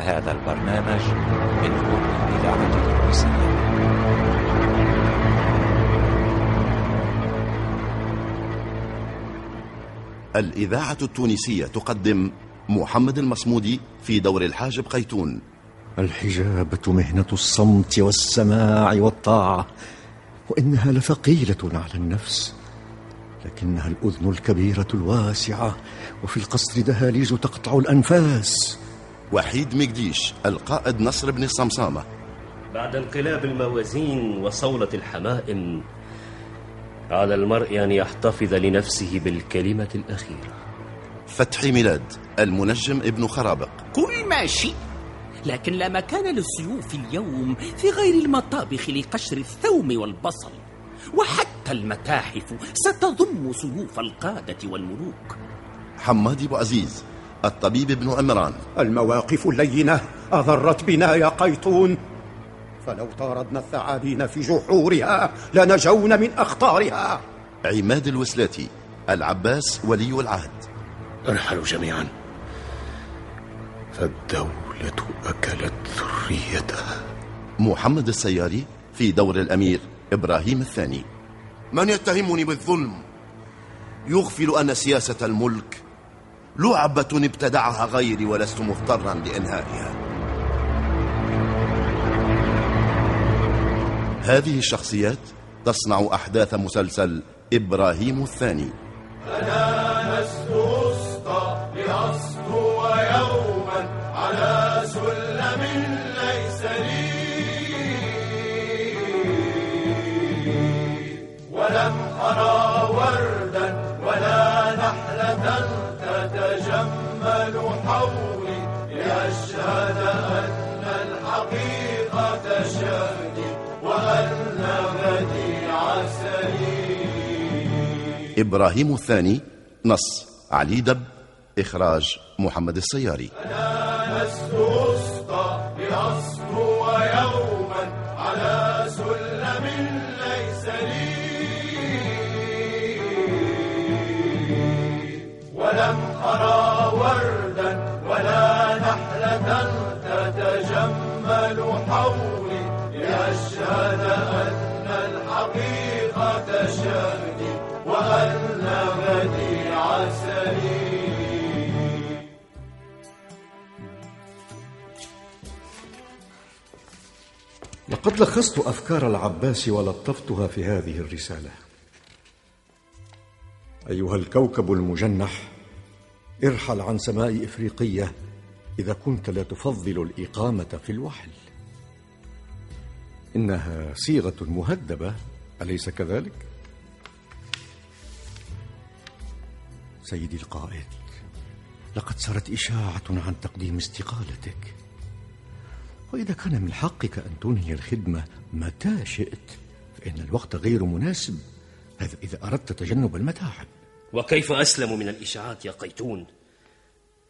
هذا البرنامج من هنا الإذاعة التونسية الإذاعة التونسية تقدم محمد المصمودي في دور الحاجب قيتون. الحجابة مهنة الصمت والسماع والطاعة وإنها لثقيلة على النفس لكنها الأذن الكبيرة الواسعة وفي القصر دهاليز تقطع الأنفاس. وحيد مقديش القائد نصر بن الصمصامة بعد انقلاب الموازين وصولة الحمائم على المرء أن يحتفظ لنفسه بالكلمة الأخيرة. فتحي ميلاد المنجم ابن خرابق. كل ما شئت لكن لا مكان للسيوف اليوم في غير المطابخ لقشر الثوم والبصل. وحتى المتاحف ستضم سيوف القادة والملوك. حماد أبو عزيز الطبيب ابن عمران. المواقف اللينة أضرت بنا يا قيطون. فلو طاردنا الثعابين في جحورها لنجون من أخطارها. عماد الوسلاتي العباس ولي العهد. ارحلوا جميعا. فالدولة أكلت ذريتها. محمد السياري في دور الأمير إبراهيم الثاني. من يتهمني بالظلم؟ يغفل أن سياسة الملك لعبة ابتدعها غيري ولست مضطرا لإنهائها. هذه الشخصيات تصنع أحداث مسلسل إبراهيم الثاني. أنا لست أسقى لأسطو يوما على سلم ليس لي ولم أرى وردا نحلة تتجمل حولي لأشهد أن الحقيقة شهدي وأن غدي عسلي إبراهيم الثاني نص. علي دب إخراج محمد السياري. أنا لست أسقى لأسطو عسلي لقد لخصت أفكار العباس ولطفتها في هذه الرسالة. أيها الكوكب المجنح ارحل عن سماء إفريقية إذا كنت لا تفضل الإقامة في الوحل. إنها صيغة مهذبة أليس كذلك؟ سيدي القائد لقد صارت إشاعة عن تقديم استقالتك. وإذا كان من حقك أن تنهي الخدمة متى شئت فإن الوقت غير مناسب هذا إذا أردت تجنب المتاعب. وكيف أسلم من الإشاعات يا قيتون؟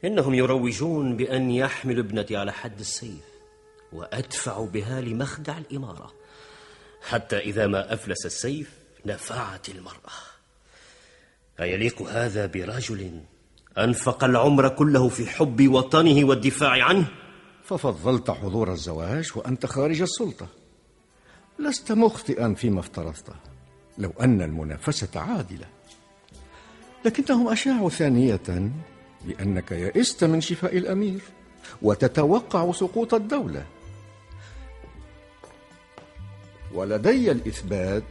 إنهم يروجون بأن يحمل ابنتي على حد السيف وأدفع بها لمخدع الإمارة. حتى إذا ما أفلس السيف نفعت المرأة. أيليق هذا برجل أنفق العمر كله في حب وطنه والدفاع عنه؟ ففضلت حضور الزواج وأنت خارج السلطة. لست مخطئا فيما افترضته لو أن المنافسة عادلة. لكنهم أشاعوا ثانية بأنك يئست من شفاء الأمير وتتوقع سقوط الدولة. ولدي الإثبات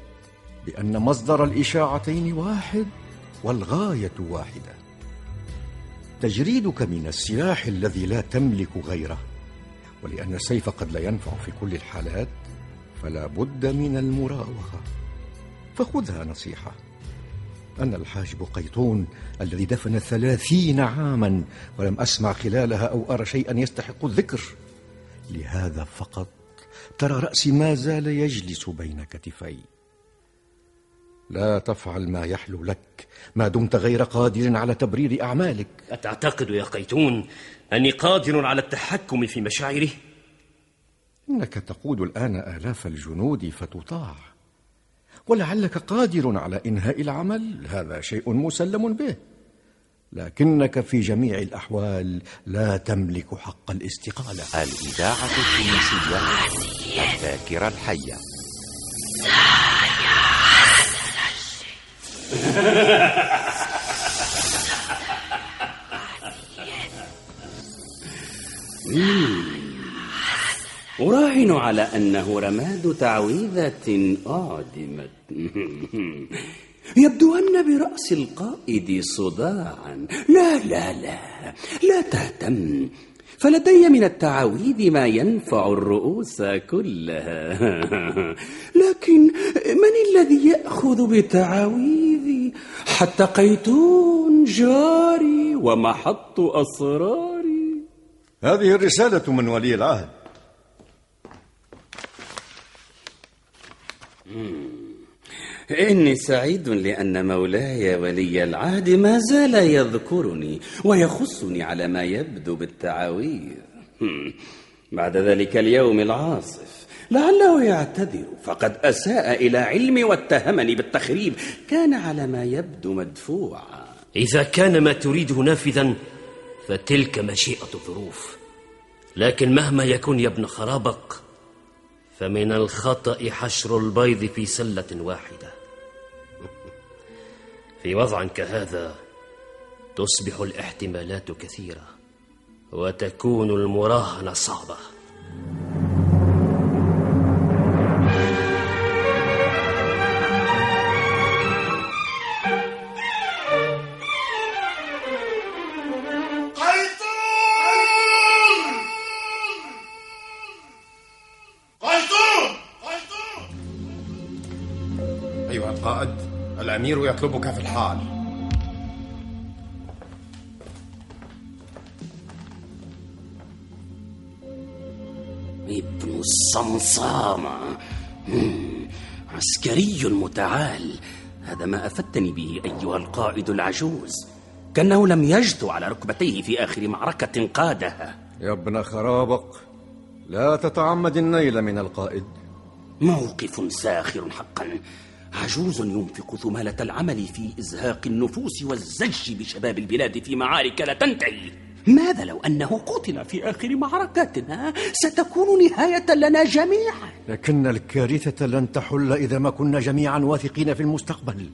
بأن مصدر الإشاعتين واحد. والغاية واحدة. تجريدك من السلاح الذي لا تملك غيره ولأن السيف قد لا ينفع في كل الحالات فلا بد من المراوغة. فخذها نصيحة. أنا الحاجب قيطون الذي دفن ثلاثين عاما ولم أسمع خلالها أو أرى شيئا يستحق الذكر. لهذا فقط ترى رأسي ما زال يجلس بين كتفي. لا تفعل ما يحلو لك. ما دمت غير قادر على تبرير أعمالك. أتعتقد يا قيتون أني قادر على التحكم في مشاعره؟ إنك تقود الآن آلاف الجنود فتطاع. ولعلك قادر على إنهاء العمل. هذا شيء مسلم به. لكنك في جميع الأحوال لا تملك حق الاستقالة. الإذاعة التونسية الذاكرة الحية. أراهن على أنه رماد تعويذة أعدمت يبدو أن برأس القائد صداعا. لا لا لا. لا تهتم. فلدي من التعاويذ ما ينفع الرؤوس كلها. لكن من الذي يأخذ بتعاويذي؟ حتى قيتون جاري ومحط أسراري. هذه الرسالة من ولي العهد. إني سعيد لأن مولاي ولي العهد ما زال يذكرني ويخصني على ما يبدو بالتعاويذ. بعد ذلك اليوم العاصف لعله يعتذر فقد أساء إلى علمي واتهمني بالتخريب. كان على ما يبدو مدفوعا. إذا كان ما تريده نافذا فتلك مشيئة الظروف. لكن مهما يكن يا ابن خرابق فمن الخطأ حشر البيض في سلة واحدة. في وضع كهذا تصبح الاحتمالات كثيرة وتكون المراهنة صعبة. الأمير يطلبك في الحال. ابن الصمصامة عسكري متعال. هذا ما أفدتني به أيها القائد العجوز كأنه لم يجثو على ركبتيه في آخر معركة قادها. يا ابن خرابق لا تتعمد النيل من القائد. موقف ساخر حقا. عجوز ينفق ثمالة العمل في إزهاق النفوس والزج بشباب البلاد في معارك لا تنتهي. ماذا لو أنه قتل في آخر معركتنا ستكون نهاية لنا جميعا. لكن الكارثة لن تحل إذا ما كنا جميعا واثقين في المستقبل.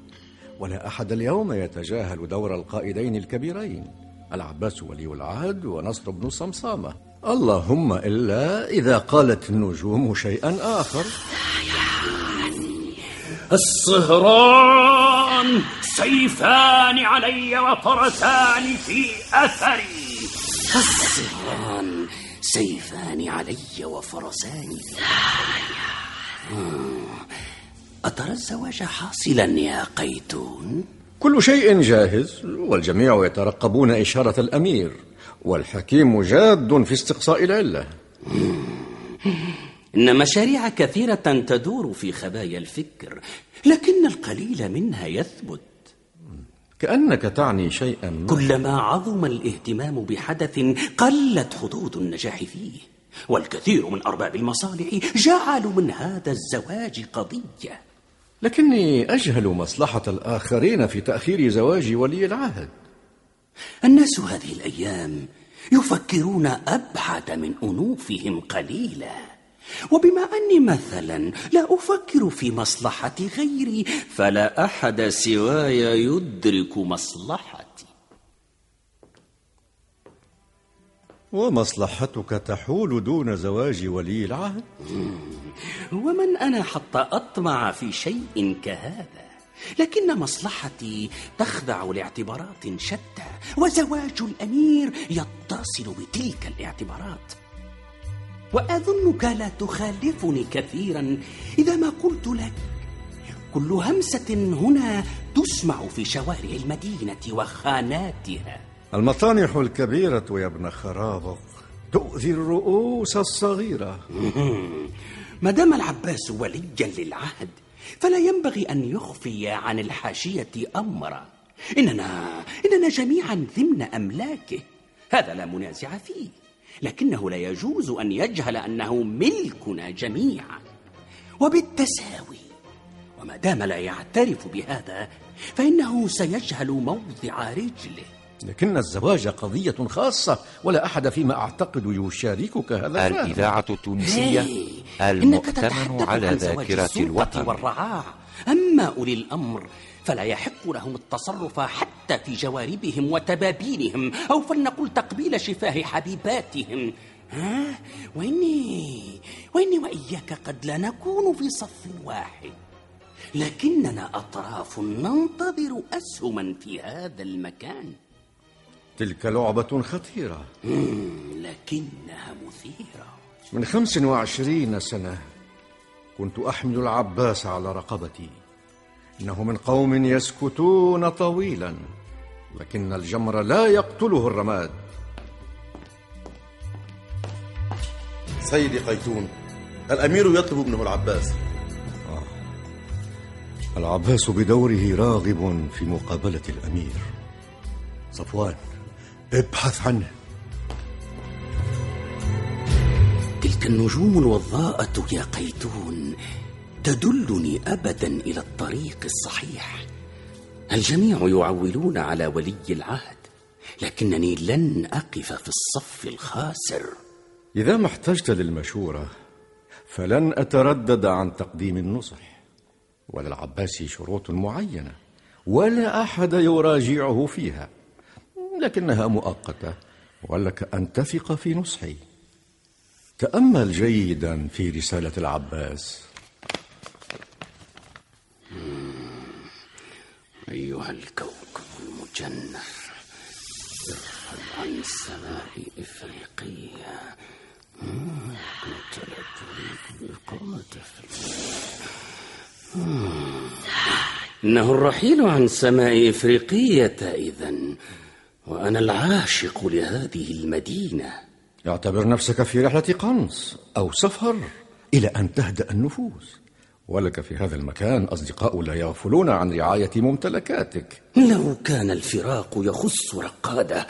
ولا أحد اليوم يتجاهل دور القائدين الكبيرين العباس ولي العهد ونصر بن صمصامة. اللهم إلا إذا قالت النجوم شيئا آخر. الصهران سيفان علي وفرسان في أثري. الصهران سيفان علي وفرسان. في أثري آه، أترى الزواج حاصلا يا قيتون؟ كل شيء جاهز والجميع يترقبون إشارة الأمير والحكيم جاد في استقصاء العلة. إن مشاريع كثيرة تدور في خبايا الفكر لكن القليل منها يثبت. كأنك تعني شيئا ما. كلما عظم الاهتمام بحدث قلت حدود النجاح فيه والكثير من أرباب المصالح جعلوا من هذا الزواج قضية. لكني أجهل مصلحة الآخرين في تأخير زواج ولي العهد. الناس هذه الأيام يفكرون أبعد من أنوفهم قليلا. وبما أني مثلا لا أفكر في مصلحة غيري فلا أحد سواي يدرك مصلحتي. ومصلحتك تحول دون زواج ولي العهد؟ ومن أنا حتى أطمع في شيء كهذا؟ لكن مصلحتي تخضع لاعتبارات شتى وزواج الأمير يتصل بتلك الاعتبارات. وأظنك لا تخالفني كثيرا إذا ما قلت لك. كل همسة هنا تسمع في شوارع المدينة وخاناتها. المطانح الكبيرة يا ابن خرابق تؤذي الرؤوس الصغيرة. ما دام العباس وليا للعهد فلا ينبغي أن يخفي عن الحاشية أمرا. إننا إننا جميعا ضمن أملاكه. هذا لا منازع فيه. لكنه لا يجوز أن يجهل أنه ملكنا جميعا. وبالتساوي وما دام لا يعترف بهذا فإنه سيجهل موضع رجله. لكن الزواج قضية خاصة ولا أحد فيما أعتقد يشاركك هذا الإذاعة التونسية المؤتمن على ذاكرة الوطن. والرعاع أما أولي الأمر فلا يحق لهم التصرف حتى في جواربهم وتبابينهم أو فلنقل تقبيل شفاه حبيباتهم. ها؟ وإني وإني وإياك قد لا نكون في صف واحد. لكننا أطراف ننتظر أسهما في هذا المكان. تلك لعبة خطيرة. لكنها مثيرة. من خمس وعشرين سنة. كنت أحمل العباس على رقبتي. إنه من قوم يسكتون طويلا لكن الجمر لا يقتله الرماد. سيدي قيتون الأمير يطلب ابنه العباس. العباس بدوره راغب في مقابلة الأمير. صفوان ابحث عنه. النجوم الوضاءة يا قيتون تدلني أبدا إلى الطريق الصحيح. الجميع يعولون على ولي العهد لكنني لن أقف في الصف الخاسر. إذا ما احتجت للمشورة فلن أتردد عن تقديم النصح. وللعباس شروط معينة ولا أحد يراجعه فيها. لكنها مؤقتة ولك أن تثق في نصحي. تأمل جيدا في رسالة العباس. أيها الكوكب المجنح ارحل عن سماء إفريقية إنه الرحيل عن سماء إفريقية إذا وأنا العاشق لهذه المدينة. اعتبر نفسك في رحلة قنص أو سفر إلى أن تهدأ النفوس. ولك في هذا المكان أصدقاء لا يغفلون عن رعاية ممتلكاتك. لو كان الفراق يخص رقادة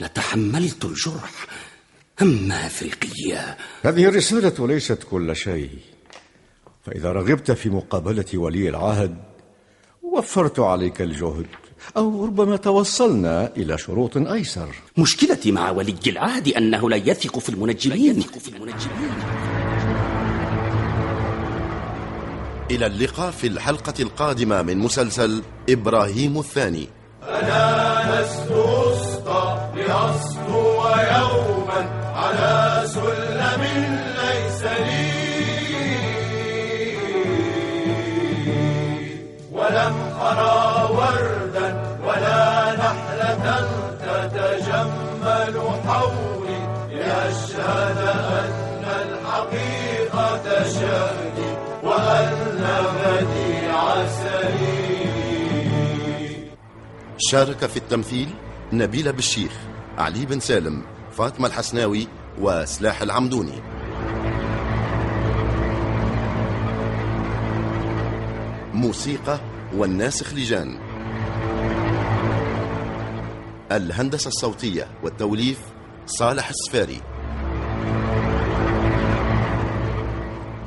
لتحملت الجرح. أما أفريقية هذه الرسالة ليست كل شيء. فإذا رغبت في مقابلة ولي العهد وفرت عليك الجهد. أو ربما توصلنا إلى شروط أيسر. مشكلتي مع ولي العهد أنه لا يثق في المنجمين. يثق في المنجمين. إلى اللقاء في الحلقة القادمة من مسلسل إبراهيم الثاني. أنا شارك في التمثيل نبيلة بالشيخ علي بن سالم فاطمة الحسناوي وسلاح العمدوني. موسيقى والناسخ لجان الهندسة الصوتية والتوليف صالح السفاري.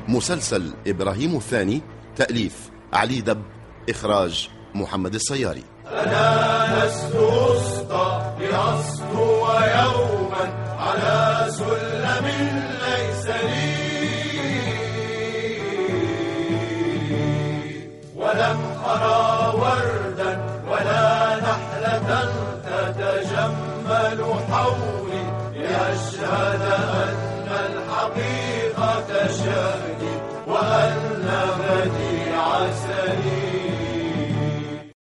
مسلسل إبراهيم الثاني تأليف علي دب إخراج محمد السياري. أنا لست أسقى لأسطو يوما على سلم ليس لي. ولم أرى وردا ولا نحلة تتجمل حولي لأشهد أن الحقيقة شهدي